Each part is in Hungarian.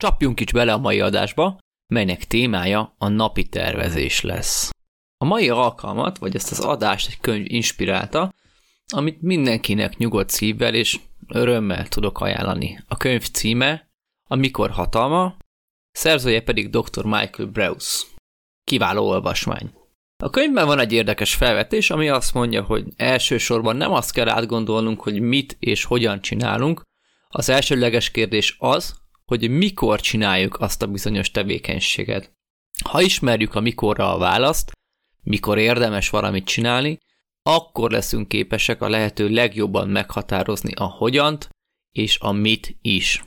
Csapjunk is bele a mai adásba, melynek témája a napi tervezés lesz. A mai alkalmat, vagy ezt az adást egy könyv inspirálta, amit mindenkinek nyugodt szívvel és örömmel tudok ajánlani. A könyv címe A Mikor hatalma, szerzője pedig dr. Michael Breus. Kiváló olvasmány. A könyvben van egy érdekes felvetés, ami azt mondja, hogy elsősorban nem azt kell átgondolnunk, hogy mit és hogyan csinálunk, az elsőleges kérdés az, hogy mikor csináljuk azt a bizonyos tevékenységet. Ha ismerjük a mikorra a választ, mikor érdemes valamit csinálni, akkor leszünk képesek a lehető legjobban meghatározni a hogyant és a mit is.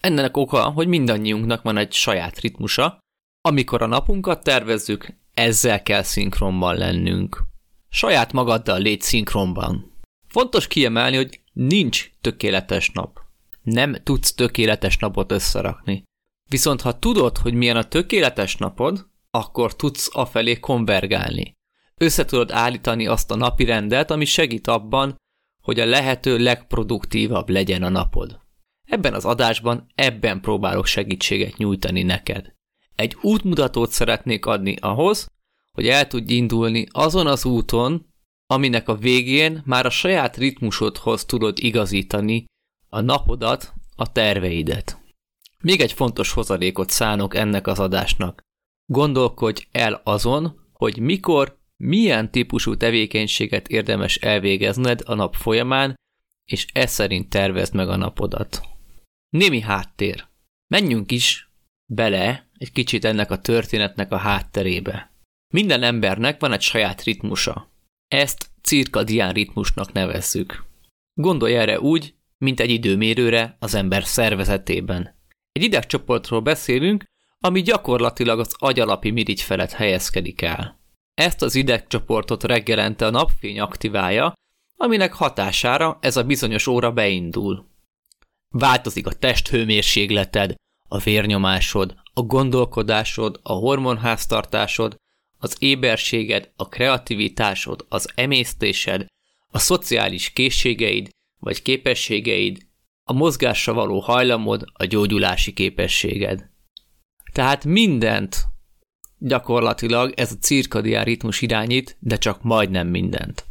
Ennek oka, hogy mindannyiunknak van egy saját ritmusa, amikor a napunkat tervezzük, ezzel kell szinkronban lennünk. Saját magaddal légy szinkronban. Fontos kiemelni, hogy nincs tökéletes nap. Nem tudsz tökéletes napot összerakni. Viszont ha tudod, hogy milyen a tökéletes napod, akkor tudsz afelé konvergálni. Össze tudod állítani azt a napi rendet, ami segít abban, hogy a lehető legproduktívabb legyen a napod. Ebben az adásban ebben próbálok segítséget nyújtani neked. Egy útmutatót szeretnék adni ahhoz, hogy el tudj indulni azon az úton, aminek a végén már a saját ritmusodhoz tudod igazítani a napodat, a terveidet. Még egy fontos hozadékot szánok ennek az adásnak. Gondolkodj el azon, hogy mikor, milyen típusú tevékenységet érdemes elvégezned a nap folyamán, és ez szerint tervezd meg a napodat. Némi háttér. Menjünk is bele egy kicsit ennek a történetnek a hátterébe. Minden embernek van egy saját ritmusa. Ezt cirkadián ritmusnak nevezzük. Gondolj erre úgy, mint egy időmérőre az ember szervezetében. Egy idegcsoportról beszélünk, ami gyakorlatilag az agyalapi mirigy felett helyezkedik el. Ezt az idegcsoportot reggelente a napfény aktiválja, aminek hatására ez a bizonyos óra beindul. Változik a testhőmérsékleted, a vérnyomásod, a gondolkodásod, a hormonháztartásod, az éberséged, a kreativitásod, az emésztésed, a szociális készségeid vagy képességeid, a mozgásra való hajlamod, a gyógyulási képességed. Tehát mindent gyakorlatilag ez a cirkadián ritmus irányít, de csak majdnem mindent.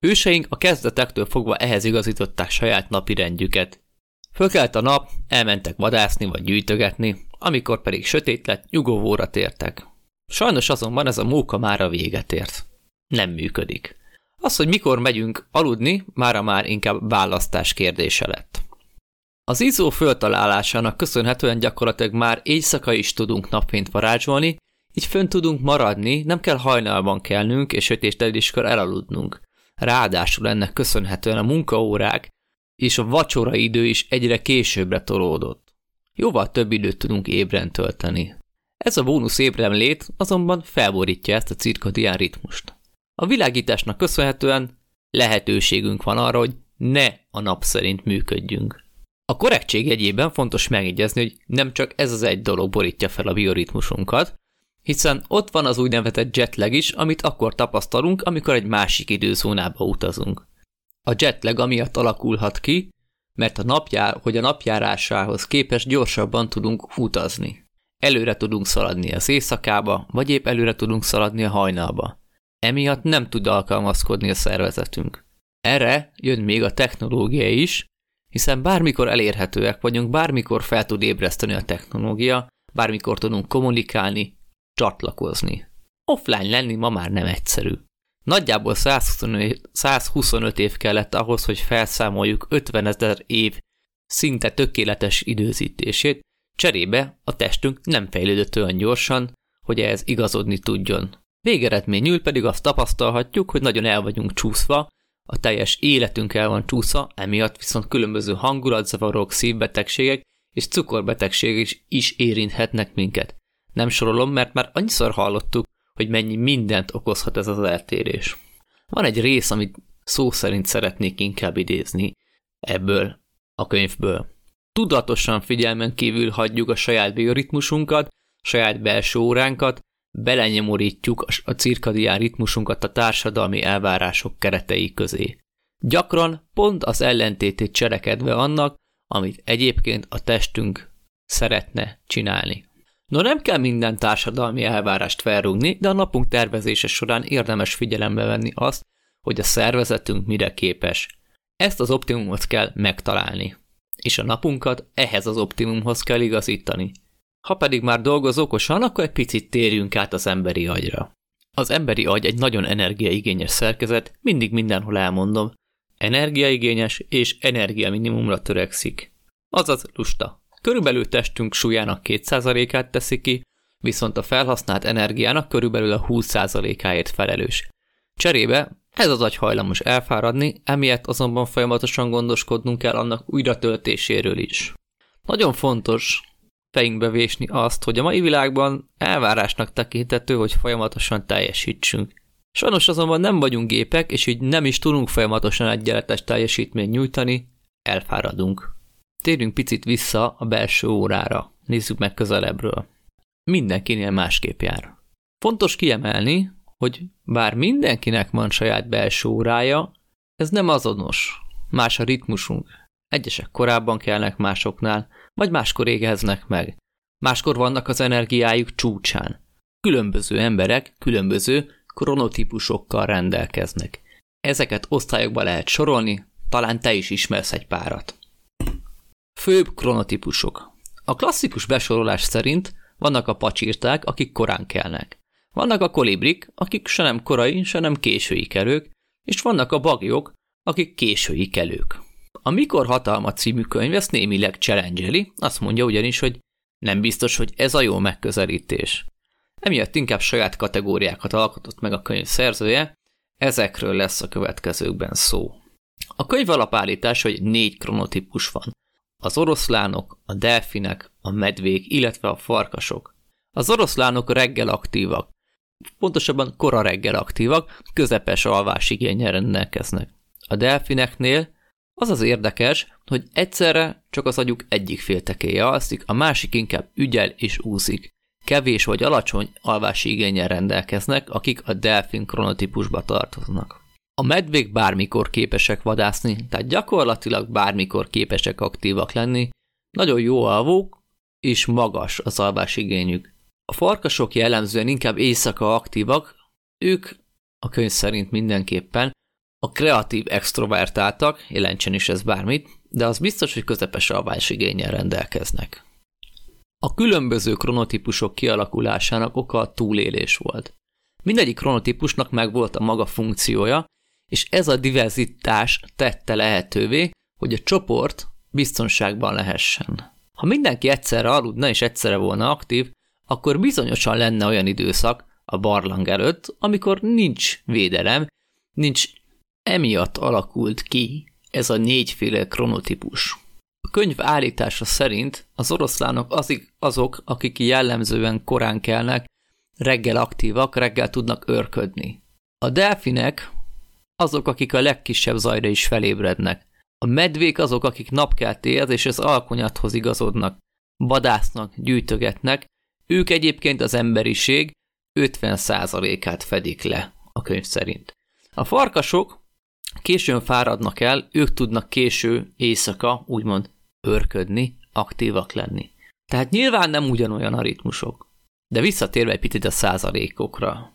Őseink a kezdetektől fogva ehhez igazították saját napi rendjüket. Fölkelt a nap, elmentek vadászni vagy gyűjtögetni, amikor pedig sötét lett, nyugovóra tértek. Sajnos azonban ez a móka már a véget ért. Nem működik. Az, hogy mikor megyünk aludni, mára már inkább választás kérdése lett. Az izzó föltalálásának köszönhetően gyakorlatilag már éjszaka is tudunk napfényt varázsolni, így fönn tudunk maradni, nem kell hajnalban kelnünk és sötétedéskor elaludnunk. Ráadásul ennek köszönhetően a munkaórák és a vacsora idő is egyre későbbre tolódott. Jóval több időt tudunk ébren tölteni. Ez a bónusz ébrenlét azonban felborítja ezt a cirkadián ritmust. A világításnak köszönhetően lehetőségünk van arra, hogy ne a nap szerint működjünk. A korrektség egyében fontos megjegyezni, hogy nem csak ez az egy dolog borítja fel a bioritmusunkat, hiszen ott van az úgynevezett jetlag is, amit akkor tapasztalunk, amikor egy másik időzónába utazunk. A jetlag amiatt alakulhat ki, mert a napjár, hogy a napjárásához képest gyorsabban tudunk utazni. Előre tudunk szaladni az éjszakába, vagy épp előre tudunk szaladni a hajnalba. Emiatt nem tud alkalmazkodni a szervezetünk. Erre jön még a technológia is, hiszen bármikor elérhetőek vagyunk, bármikor fel tud ébreszteni a technológia, bármikor tudunk kommunikálni, csatlakozni. Offline lenni ma már nem egyszerű. Nagyjából 125, 125 év kellett ahhoz, hogy felszámoljuk 50 ezer év szinte tökéletes időzítését, cserébe a testünk nem fejlődött olyan gyorsan, hogy ehhez igazodni tudjon. Végeredményül pedig azt tapasztalhatjuk, hogy nagyon el vagyunk csúszva, a teljes életünk el van csúszva, emiatt viszont különböző hangulatzavarok, szívbetegségek és cukorbetegségek is, is érinthetnek minket. Nem sorolom, mert már annyiszor hallottuk, hogy mennyi mindent okozhat ez az eltérés. Van egy rész, amit szó szerint szeretnék inkább idézni ebből a könyvből. Tudatosan figyelmen kívül hagyjuk a saját bioritmusunkat, saját belső óránkat, belenyomorítjuk a cirkadián ritmusunkat a társadalmi elvárások keretei közé. Gyakran pont az ellentétét cselekedve annak, amit egyébként a testünk szeretne csinálni. No nem kell minden társadalmi elvárást felrúgni, de a napunk tervezése során érdemes figyelembe venni azt, hogy a szervezetünk mire képes. Ezt az optimumot kell megtalálni, és a napunkat ehhez az optimumhoz kell igazítani. Ha pedig már dolgoz okosan, akkor egy picit térjünk át az emberi agyra. Az emberi agy egy nagyon energiaigényes szerkezet, mindig mindenhol elmondom. Energiaigényes és energia minimumra törekszik. Azaz lusta. Körülbelül testünk súlyának 2%-át teszi ki, viszont a felhasznált energiának körülbelül a 20%-áért felelős. Cserébe ez az agy hajlamos elfáradni, emiatt azonban folyamatosan gondoskodnunk kell annak újratöltéséről is. Nagyon fontos fejünkbe vésni azt, hogy a mai világban elvárásnak tekintető, hogy folyamatosan teljesítsünk. Sajnos azonban nem vagyunk gépek, és így nem is tudunk folyamatosan egyenletes teljesítményt nyújtani, elfáradunk. Térjünk picit vissza a belső órára, nézzük meg közelebbről. Mindenkinél másképp jár. Fontos kiemelni, hogy bár mindenkinek van saját belső órája, ez nem azonos. Más a ritmusunk. Egyesek korábban kelnek másoknál, vagy máskor égeznek meg. Máskor vannak az energiájuk csúcsán. Különböző emberek különböző kronotípusokkal rendelkeznek. Ezeket osztályokba lehet sorolni, talán te is ismersz egy párat. Főbb kronotípusok. A klasszikus besorolás szerint vannak a pacsírták, akik korán kelnek. Vannak a kolibrik, akik se nem korai, se nem késői kelők, és vannak a bagyok, akik késői kelők. A Mikor hatalma című könyv ezt némileg challenge azt mondja ugyanis, hogy nem biztos, hogy ez a jó megközelítés. Emiatt inkább saját kategóriákat alkotott meg a könyv szerzője, ezekről lesz a következőkben szó. A könyv alapállítás, hogy négy kronotípus van. Az oroszlánok, a delfinek, a medvék, illetve a farkasok. Az oroszlánok reggel aktívak, pontosabban kora reggel aktívak, közepes alvásigényel rendelkeznek. A delfineknél az az érdekes, hogy egyszerre csak az agyuk egyik féltekéje alszik, a másik inkább ügyel és úszik. Kevés vagy alacsony alvási igényel rendelkeznek, akik a delfin kronotípusba tartoznak. A medvék bármikor képesek vadászni, tehát gyakorlatilag bármikor képesek aktívak lenni, nagyon jó alvók, és magas az alvásigényük. A farkasok jellemzően inkább éjszaka aktívak, ők a könyv szerint mindenképpen a kreatív extrovertáltak, jelentsen is ez bármit, de az biztos, hogy közepes alvásigényel rendelkeznek. A különböző kronotípusok kialakulásának oka a túlélés volt. Mindegyik kronotípusnak megvolt a maga funkciója, és ez a diverzitás tette lehetővé, hogy a csoport biztonságban lehessen. Ha mindenki egyszerre aludna és egyszerre volna aktív, akkor bizonyosan lenne olyan időszak a barlang előtt, amikor nincs védelem, nincs emiatt alakult ki ez a négyféle kronotípus. A könyv állítása szerint az oroszlánok azik, azok, akik jellemzően korán kelnek, reggel aktívak, reggel tudnak örködni. A delfinek azok, akik a legkisebb zajra is felébrednek. A medvék azok, akik napkeltéhez és az alkonyathoz igazodnak, vadásznak, gyűjtögetnek, ők egyébként az emberiség 50%-át fedik le a könyv szerint. A farkasok későn fáradnak el, ők tudnak késő éjszaka úgymond örködni, aktívak lenni. Tehát nyilván nem ugyanolyan a ritmusok. De visszatérve egy picit a százalékokra.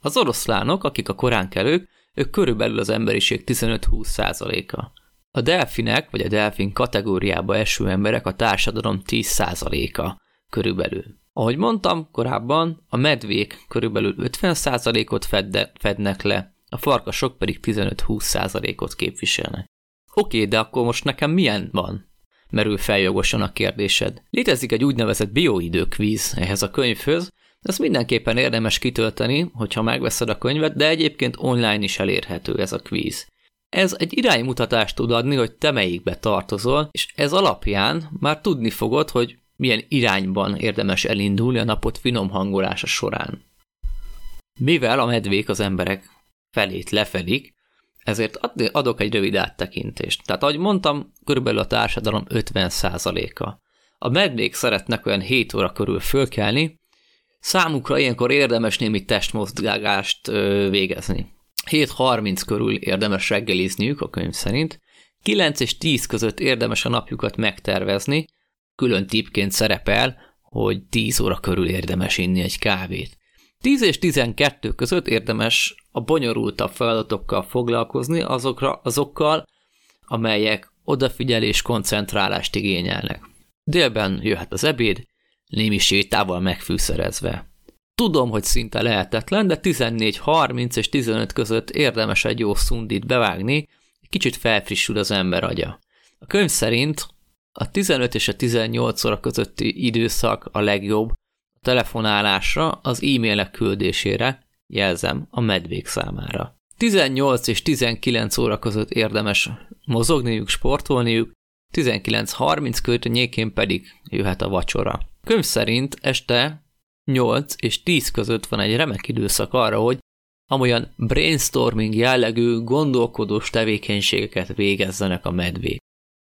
Az oroszlánok, akik a korán kelők, ők körülbelül az emberiség 15-20 százaléka. A delfinek, vagy a delfin kategóriába eső emberek a társadalom 10 százaléka körülbelül. Ahogy mondtam korábban, a medvék körülbelül 50%-ot fedde, fednek le, a farkasok pedig 15-20%-ot képviselnek. Oké, de akkor most nekem milyen van? Merül feljogosan a kérdésed. Létezik egy úgynevezett bioidőkvíz ehhez a könyvhöz, ezt mindenképpen érdemes kitölteni, hogyha megveszed a könyvet, de egyébként online is elérhető ez a kvíz. Ez egy iránymutatást tud adni, hogy te melyikbe tartozol, és ez alapján már tudni fogod, hogy milyen irányban érdemes elindulni a napot finom hangolása során. Mivel a medvék az emberek felét lefelik, ezért adok egy rövid áttekintést. Tehát, ahogy mondtam, körülbelül a társadalom 50%-a. A medvék szeretnek olyan 7 óra körül fölkelni, számukra ilyenkor érdemes némi testmozgást végezni. 7.30 körül érdemes reggelizniük a könyv szerint, 9 és 10 között érdemes a napjukat megtervezni, külön tipként szerepel, hogy 10 óra körül érdemes inni egy kávét. 10 és 12 között érdemes a bonyolultabb feladatokkal foglalkozni, azokra, azokkal, amelyek odafigyelés, koncentrálást igényelnek. Délben jöhet az ebéd, némi sétával megfűszerezve. Tudom, hogy szinte lehetetlen, de 14.30 és 15 között érdemes egy jó szundit bevágni, egy kicsit felfrissül az ember agya. A könyv szerint a 15 és a 18 óra közötti időszak a legjobb a telefonálásra, az e-mailek küldésére, jelzem, a medvék számára. 18 és 19 óra között érdemes mozogniuk, sportolniuk, 19.30 környékén pedig jöhet a vacsora. Könyv szerint este 8 és 10 között van egy remek időszak arra, hogy amolyan brainstorming jellegű, gondolkodós tevékenységeket végezzenek a medvék.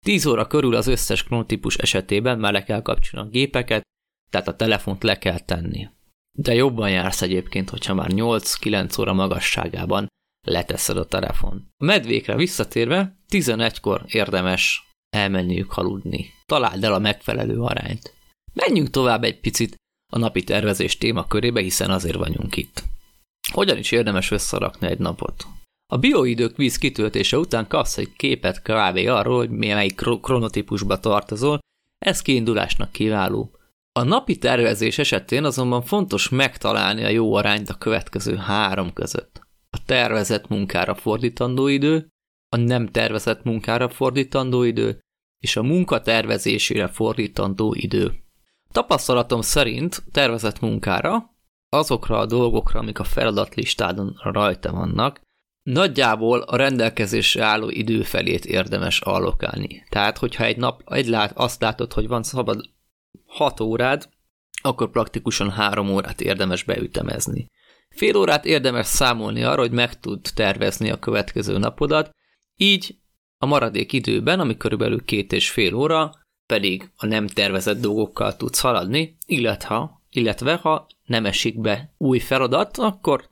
10 óra körül az összes kronotípus esetében már le kell kapcsolni a gépeket, tehát a telefont le kell tenni. De jobban jársz egyébként, hogyha már 8-9 óra magasságában leteszed a telefon. A medvékre visszatérve 11-kor érdemes elmenniük aludni. Találd el a megfelelő arányt. Menjünk tovább egy picit a napi tervezés témakörébe, hiszen azért vagyunk itt. Hogyan is érdemes összerakni egy napot? A bioidők víz kitöltése után kapsz egy képet kávé arról, hogy melyik kronotípusba tartozol, ez kiindulásnak kiváló. A napi tervezés esetén azonban fontos megtalálni a jó arányt a következő három között. A tervezett munkára fordítandó idő, a nem tervezett munkára fordítandó idő, és a munka tervezésére fordítandó idő. Tapasztalatom szerint tervezett munkára, azokra a dolgokra, amik a feladatlistádon rajta vannak, nagyjából a rendelkezésre álló idő felét érdemes allokálni. Tehát, hogyha egy nap egy lát, azt látod, hogy van szabad 6 órád, akkor praktikusan 3 órát érdemes beütemezni. Fél órát érdemes számolni arra, hogy meg tud tervezni a következő napodat, így a maradék időben, ami körülbelül két és fél óra, pedig a nem tervezett dolgokkal tudsz haladni, illetve, illetve ha nem esik be új feladat, akkor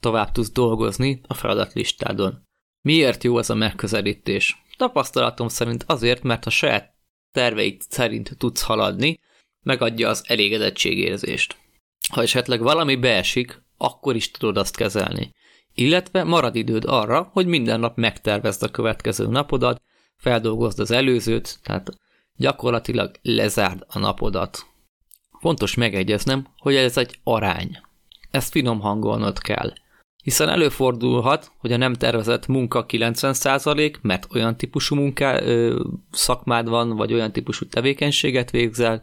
tovább tudsz dolgozni a feladatlistádon. Miért jó ez a megközelítés? Tapasztalatom szerint azért, mert a saját terveid szerint tudsz haladni, megadja az elégedettségérzést. Ha esetleg valami beesik, akkor is tudod azt kezelni. Illetve marad időd arra, hogy minden nap megtervezd a következő napodat, feldolgozd az előzőt, tehát gyakorlatilag lezárd a napodat. Fontos megegyeznem, hogy ez egy arány. Ezt finom hangolnod kell. Hiszen előfordulhat, hogy a nem tervezett munka 90%, mert olyan típusú munká, ö, szakmád van, vagy olyan típusú tevékenységet végzel,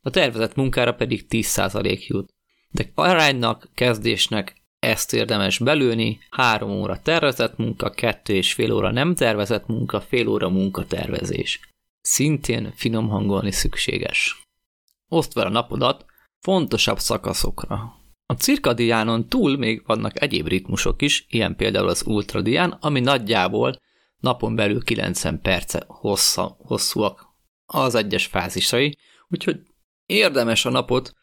a tervezett munkára pedig 10% jut. De aránynak, kezdésnek ezt érdemes belőni, három óra tervezett munka, kettő és fél óra nem tervezett munka, fél óra munkatervezés. Szintén finom hangolni szükséges. Oszd fel a napodat fontosabb szakaszokra. A cirkadiánon túl még vannak egyéb ritmusok is, ilyen például az ultradián, ami nagyjából napon belül 90 perce hossza, hosszúak az egyes fázisai, úgyhogy érdemes a napot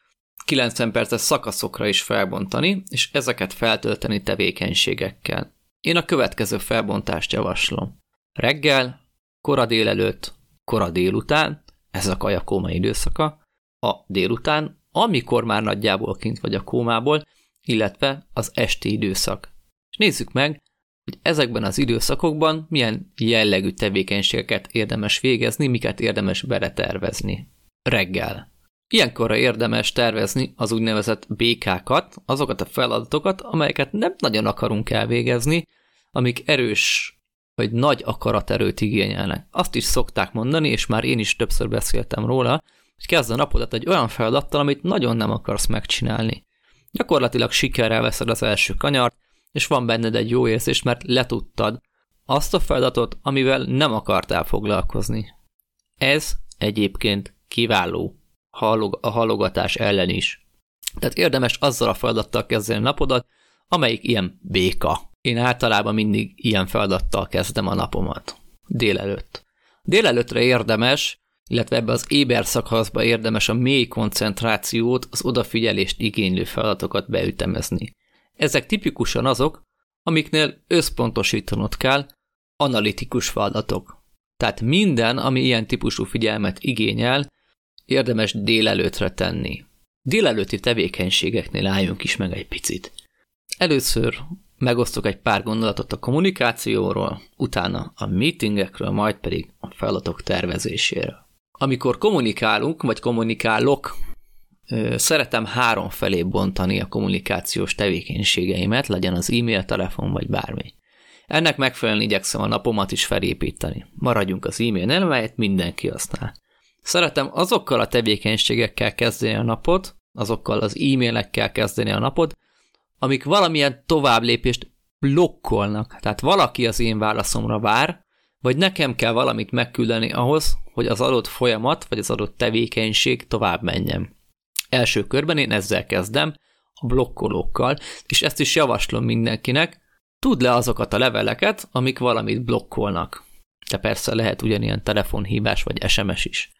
90 perces szakaszokra is felbontani, és ezeket feltölteni tevékenységekkel. Én a következő felbontást javaslom. Reggel, kora délelőtt, kora délután, ez a kajakóma időszaka, a délután, amikor már nagyjából kint vagy a kómából, illetve az esti időszak. És nézzük meg, hogy ezekben az időszakokban milyen jellegű tevékenységeket érdemes végezni, miket érdemes beletervezni. Reggel. Ilyenkorra érdemes tervezni az úgynevezett békákat, azokat a feladatokat, amelyeket nem nagyon akarunk elvégezni, amik erős vagy nagy akaraterőt igényelnek. Azt is szokták mondani, és már én is többször beszéltem róla, hogy kezd a napodat egy olyan feladattal, amit nagyon nem akarsz megcsinálni. Gyakorlatilag sikerrel veszed az első kanyart, és van benned egy jó érzés, mert letudtad azt a feladatot, amivel nem akartál foglalkozni. Ez egyébként kiváló a halogatás ellen is. Tehát érdemes azzal a feladattal kezdeni a napodat, amelyik ilyen béka. Én általában mindig ilyen feladattal kezdem a napomat. Délelőtt. Délelőttre érdemes, illetve ebbe az éber szakaszba érdemes a mély koncentrációt, az odafigyelést igénylő feladatokat beütemezni. Ezek tipikusan azok, amiknél összpontosítanod kell, analitikus feladatok. Tehát minden, ami ilyen típusú figyelmet igényel, érdemes délelőtre tenni. Délelőtti tevékenységeknél álljunk is meg egy picit. Először megosztok egy pár gondolatot a kommunikációról, utána a meetingekről, majd pedig a feladatok tervezéséről. Amikor kommunikálunk, vagy kommunikálok, szeretem három felé bontani a kommunikációs tevékenységeimet, legyen az e-mail, telefon vagy bármi. Ennek megfelelően igyekszem a napomat is felépíteni. Maradjunk az e-mail melyet mindenki használ. Szeretem azokkal a tevékenységekkel kezdeni a napot, azokkal az e-mailekkel kezdeni a napot, amik valamilyen továbblépést blokkolnak. Tehát valaki az én válaszomra vár, vagy nekem kell valamit megküldeni ahhoz, hogy az adott folyamat, vagy az adott tevékenység tovább menjen. Első körben én ezzel kezdem, a blokkolókkal, és ezt is javaslom mindenkinek, tudd le azokat a leveleket, amik valamit blokkolnak. De persze lehet ugyanilyen telefonhívás vagy SMS is.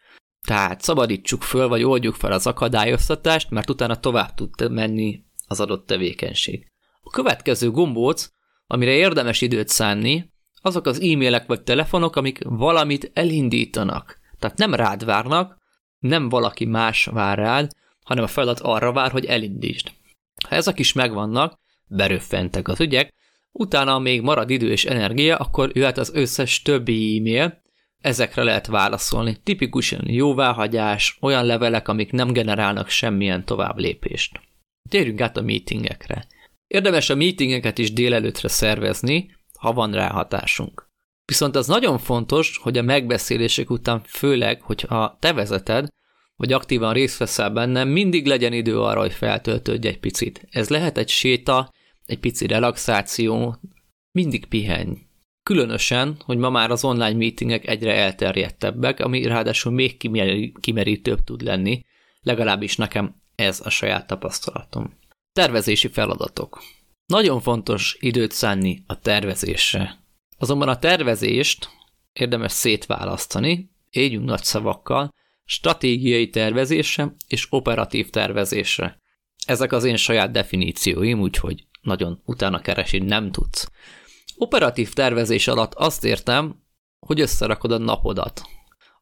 Tehát szabadítsuk föl, vagy oldjuk fel az akadályoztatást, mert utána tovább tud menni az adott tevékenység. A következő gombóc, amire érdemes időt szánni, azok az e-mailek vagy telefonok, amik valamit elindítanak. Tehát nem rád várnak, nem valaki más vár rád, hanem a feladat arra vár, hogy elindítsd. Ha ezek is megvannak, beröffentek az ügyek, utána még marad idő és energia, akkor jöhet az összes többi e-mail, ezekre lehet válaszolni. Tipikusan jóváhagyás, olyan levelek, amik nem generálnak semmilyen tovább lépést. Térjünk át a meetingekre. Érdemes a meetingeket is délelőtre szervezni, ha van rá hatásunk. Viszont az nagyon fontos, hogy a megbeszélések után főleg, hogyha te vezeted, vagy aktívan részt veszel benne, mindig legyen idő arra, hogy feltöltődj egy picit. Ez lehet egy séta, egy pici relaxáció, mindig pihenj. Különösen, hogy ma már az online meetingek egyre elterjedtebbek, ami ráadásul még kimerítőbb tud lenni, legalábbis nekem ez a saját tapasztalatom. Tervezési feladatok. Nagyon fontos időt szánni a tervezésre. Azonban a tervezést érdemes szétválasztani, égyünk nagy szavakkal, stratégiai tervezésre és operatív tervezésre. Ezek az én saját definícióim, úgyhogy nagyon utána keresi nem tudsz. Operatív tervezés alatt azt értem, hogy összerakod a napodat.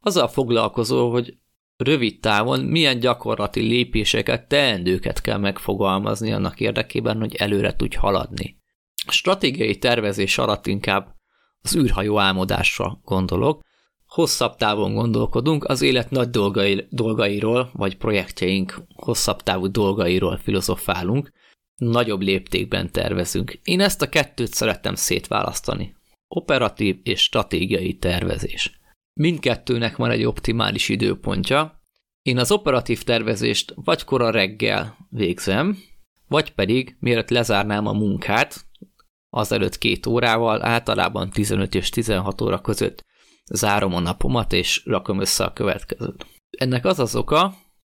Azzal foglalkozol, hogy rövid távon milyen gyakorlati lépéseket, teendőket kell megfogalmazni annak érdekében, hogy előre tudj haladni. A stratégiai tervezés alatt inkább az űrhajó álmodásra gondolok, hosszabb távon gondolkodunk, az élet nagy dolgai, dolgairól, vagy projektjeink hosszabb távú dolgairól filozofálunk, nagyobb léptékben tervezünk. Én ezt a kettőt szerettem szétválasztani. Operatív és stratégiai tervezés. Mindkettőnek van egy optimális időpontja. Én az operatív tervezést vagy kora reggel végzem, vagy pedig, mielőtt lezárnám a munkát, azelőtt két órával, általában 15 és 16 óra között zárom a napomat, és rakom össze a következőt. Ennek az az oka,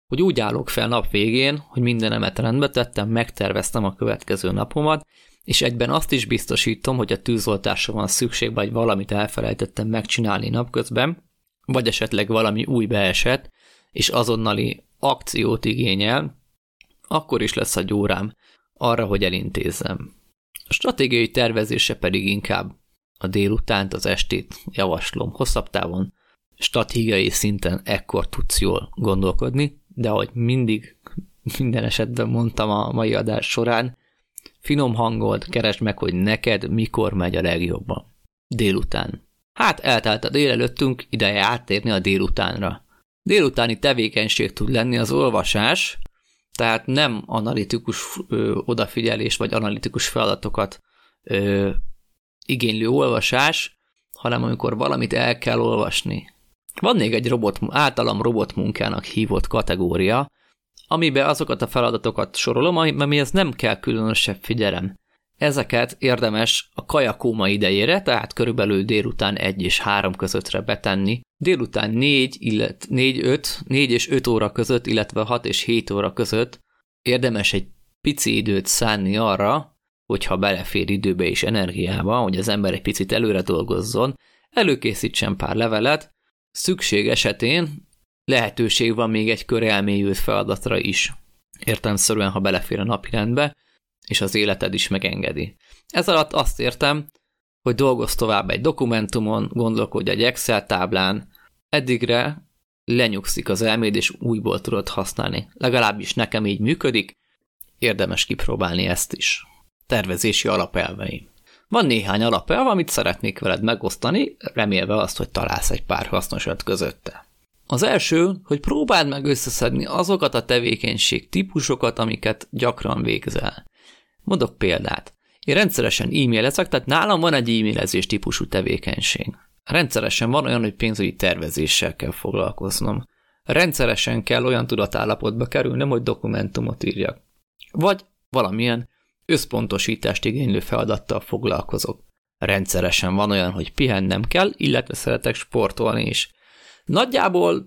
hogy úgy állok fel nap végén, hogy mindenemet rendbe tettem, megterveztem a következő napomat, és egyben azt is biztosítom, hogy a tűzoltásra van szükség, vagy valamit elfelejtettem megcsinálni napközben, vagy esetleg valami új beesett, és azonnali akciót igényel, akkor is lesz a gyórám arra, hogy elintézzem. A stratégiai tervezése pedig inkább a délutánt, az estét javaslom hosszabb távon, stratégiai szinten ekkor tudsz jól gondolkodni, de ahogy mindig, minden esetben mondtam a mai adás során, finom hangold, keresd meg, hogy neked mikor megy a legjobban. Délután. Hát eltelt a délelőttünk, ideje áttérni a délutánra. Délutáni tevékenység tud lenni az olvasás, tehát nem analitikus ö, odafigyelés vagy analitikus feladatokat ö, igénylő olvasás, hanem amikor valamit el kell olvasni. Van még egy robot, általam robotmunkának hívott kategória, amiben azokat a feladatokat sorolom, amihez nem kell különösebb figyelem. Ezeket érdemes a kajakóma idejére, tehát körülbelül délután 1 és 3 közöttre betenni, délután 4, illet, 4, 5, 4 és 5 óra között, illetve 6 és 7 óra között érdemes egy pici időt szánni arra, hogyha belefér időbe és energiába, hogy az ember egy picit előre dolgozzon, előkészítsen pár levelet, szükség esetén lehetőség van még egy kör elmélyült feladatra is. Értelmszerűen, ha belefér a napirendbe, és az életed is megengedi. Ez alatt azt értem, hogy dolgoz tovább egy dokumentumon, gondolkodj egy Excel táblán, eddigre lenyugszik az elméd, és újból tudod használni. Legalábbis nekem így működik, érdemes kipróbálni ezt is. Tervezési alapelveim. Van néhány alapelv, amit szeretnék veled megosztani, remélve azt, hogy találsz egy pár hasznosat közötte. Az első, hogy próbáld meg összeszedni azokat a tevékenység típusokat, amiket gyakran végzel. Mondok példát. Én rendszeresen e-mailezek, tehát nálam van egy e-mailezés típusú tevékenység. Rendszeresen van olyan, hogy pénzügyi tervezéssel kell foglalkoznom. Rendszeresen kell olyan tudatállapotba kerülnem, hogy dokumentumot írjak. Vagy valamilyen összpontosítást igénylő feladattal foglalkozok. Rendszeresen van olyan, hogy pihennem kell, illetve szeretek sportolni is. Nagyjából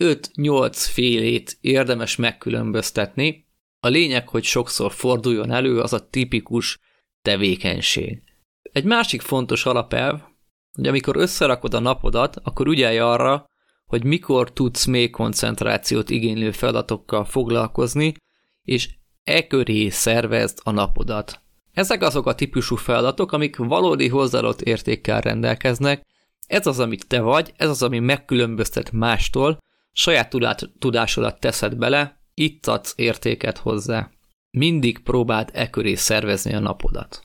5-8 félét érdemes megkülönböztetni. A lényeg, hogy sokszor forduljon elő az a tipikus tevékenység. Egy másik fontos alapelv, hogy amikor összerakod a napodat, akkor ügyelj arra, hogy mikor tudsz még koncentrációt igénylő feladatokkal foglalkozni, és e köré szervezd a napodat. Ezek azok a típusú feladatok, amik valódi hozzáadott értékkel rendelkeznek, ez az, amit te vagy, ez az, ami megkülönböztet mástól, saját tudásodat teszed bele, itt adsz értéket hozzá. Mindig próbáld e köré szervezni a napodat.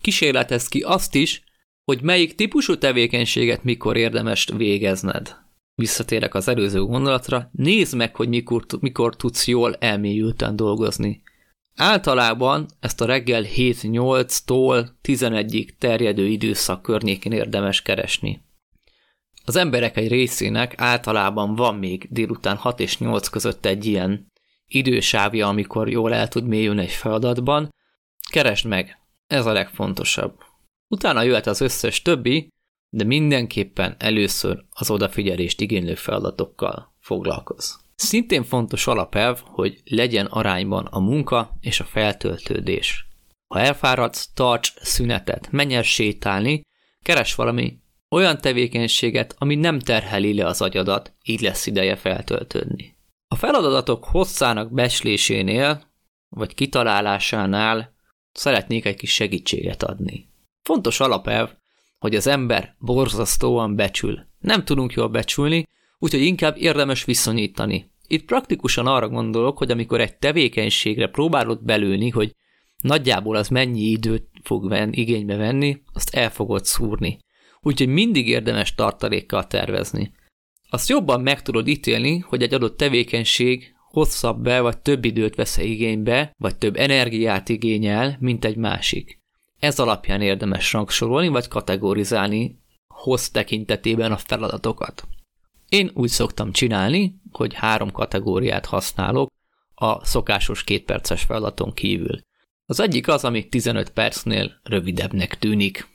Kísérletezd ki azt is, hogy melyik típusú tevékenységet mikor érdemes végezned. Visszatérek az előző gondolatra, nézd meg, hogy mikor, mikor tudsz jól elmélyülten dolgozni. Általában ezt a reggel 7-8-tól 11-ig terjedő időszak környékén érdemes keresni. Az emberek egy részének általában van még délután 6 és 8 között egy ilyen idősávja, amikor jól el tud mélyülni egy feladatban. Keresd meg, ez a legfontosabb. Utána jöhet az összes többi, de mindenképpen először az odafigyelést igénylő feladatokkal foglalkoz. Szintén fontos alapelv, hogy legyen arányban a munka és a feltöltődés. Ha elfáradsz, tarts szünetet, menj el sétálni, keres valami olyan tevékenységet, ami nem terheli le az agyadat, így lesz ideje feltöltődni. A feladatok hosszának beslésénél, vagy kitalálásánál szeretnék egy kis segítséget adni. Fontos alapelv, hogy az ember borzasztóan becsül. Nem tudunk jól becsülni, úgyhogy inkább érdemes viszonyítani. Itt praktikusan arra gondolok, hogy amikor egy tevékenységre próbálod belőni, hogy nagyjából az mennyi időt fog ven, igénybe venni, azt el fogod szúrni. Úgyhogy mindig érdemes tartalékkal tervezni. Azt jobban meg tudod ítélni, hogy egy adott tevékenység hosszabb be, vagy több időt vesz igénybe, vagy több energiát igényel, mint egy másik. Ez alapján érdemes rangsorolni, vagy kategorizálni hossz tekintetében a feladatokat. Én úgy szoktam csinálni, hogy három kategóriát használok a szokásos kétperces feladaton kívül. Az egyik az, ami 15 percnél rövidebbnek tűnik.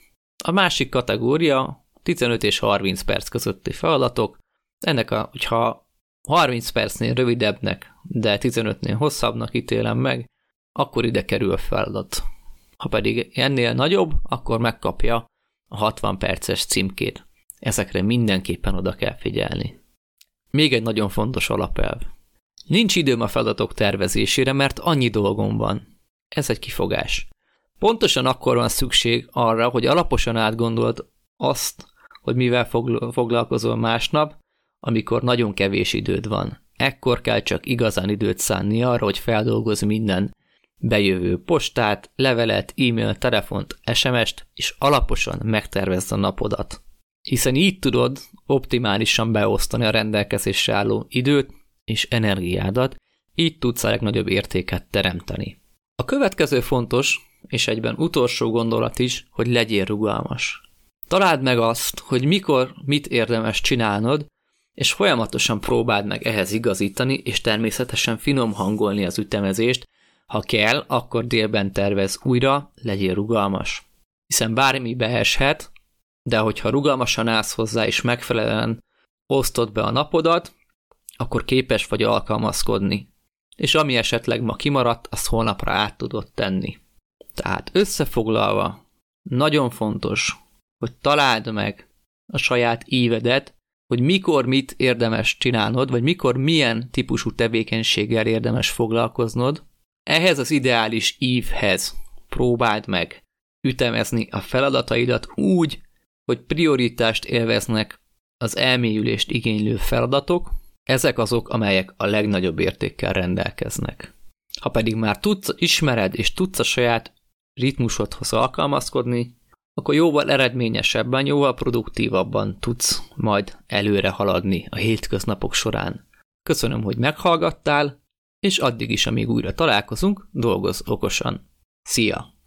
A másik kategória 15 és 30 perc közötti feladatok. Ennek, a, hogyha 30 percnél rövidebbnek, de 15-nél hosszabbnak ítélem meg, akkor ide kerül a feladat. Ha pedig ennél nagyobb, akkor megkapja a 60 perces címkét. Ezekre mindenképpen oda kell figyelni. Még egy nagyon fontos alapelv. Nincs időm a feladatok tervezésére, mert annyi dolgom van. Ez egy kifogás. Pontosan akkor van szükség arra, hogy alaposan átgondold azt, hogy mivel foglalkozol másnap, amikor nagyon kevés időd van. Ekkor kell csak igazán időt szánni arra, hogy feldolgozz minden bejövő postát, levelet, e-mail, telefont, SMS-t, és alaposan megtervezd a napodat. Hiszen így tudod optimálisan beosztani a rendelkezésre álló időt és energiádat, így tudsz a legnagyobb értéket teremteni. A következő fontos, és egyben utolsó gondolat is, hogy legyél rugalmas. Találd meg azt, hogy mikor mit érdemes csinálnod, és folyamatosan próbáld meg ehhez igazítani, és természetesen finom hangolni az ütemezést, ha kell, akkor délben tervez újra, legyél rugalmas. Hiszen bármi beeshet, de hogyha rugalmasan állsz hozzá és megfelelően osztod be a napodat, akkor képes vagy alkalmazkodni. És ami esetleg ma kimaradt, azt holnapra át tudod tenni. Tehát összefoglalva, nagyon fontos, hogy találd meg a saját évedet, hogy mikor mit érdemes csinálnod, vagy mikor milyen típusú tevékenységgel érdemes foglalkoznod, ehhez az ideális ívhez próbáld meg ütemezni a feladataidat úgy, hogy prioritást élveznek az elmélyülést igénylő feladatok, Ezek azok, amelyek a legnagyobb értékkel rendelkeznek. Ha pedig már tudsz, ismered és tudsz a saját ritmusodhoz alkalmazkodni, akkor jóval eredményesebben, jóval produktívabban tudsz majd előre haladni a hétköznapok során. Köszönöm, hogy meghallgattál, és addig is, amíg újra találkozunk, dolgoz okosan. Szia!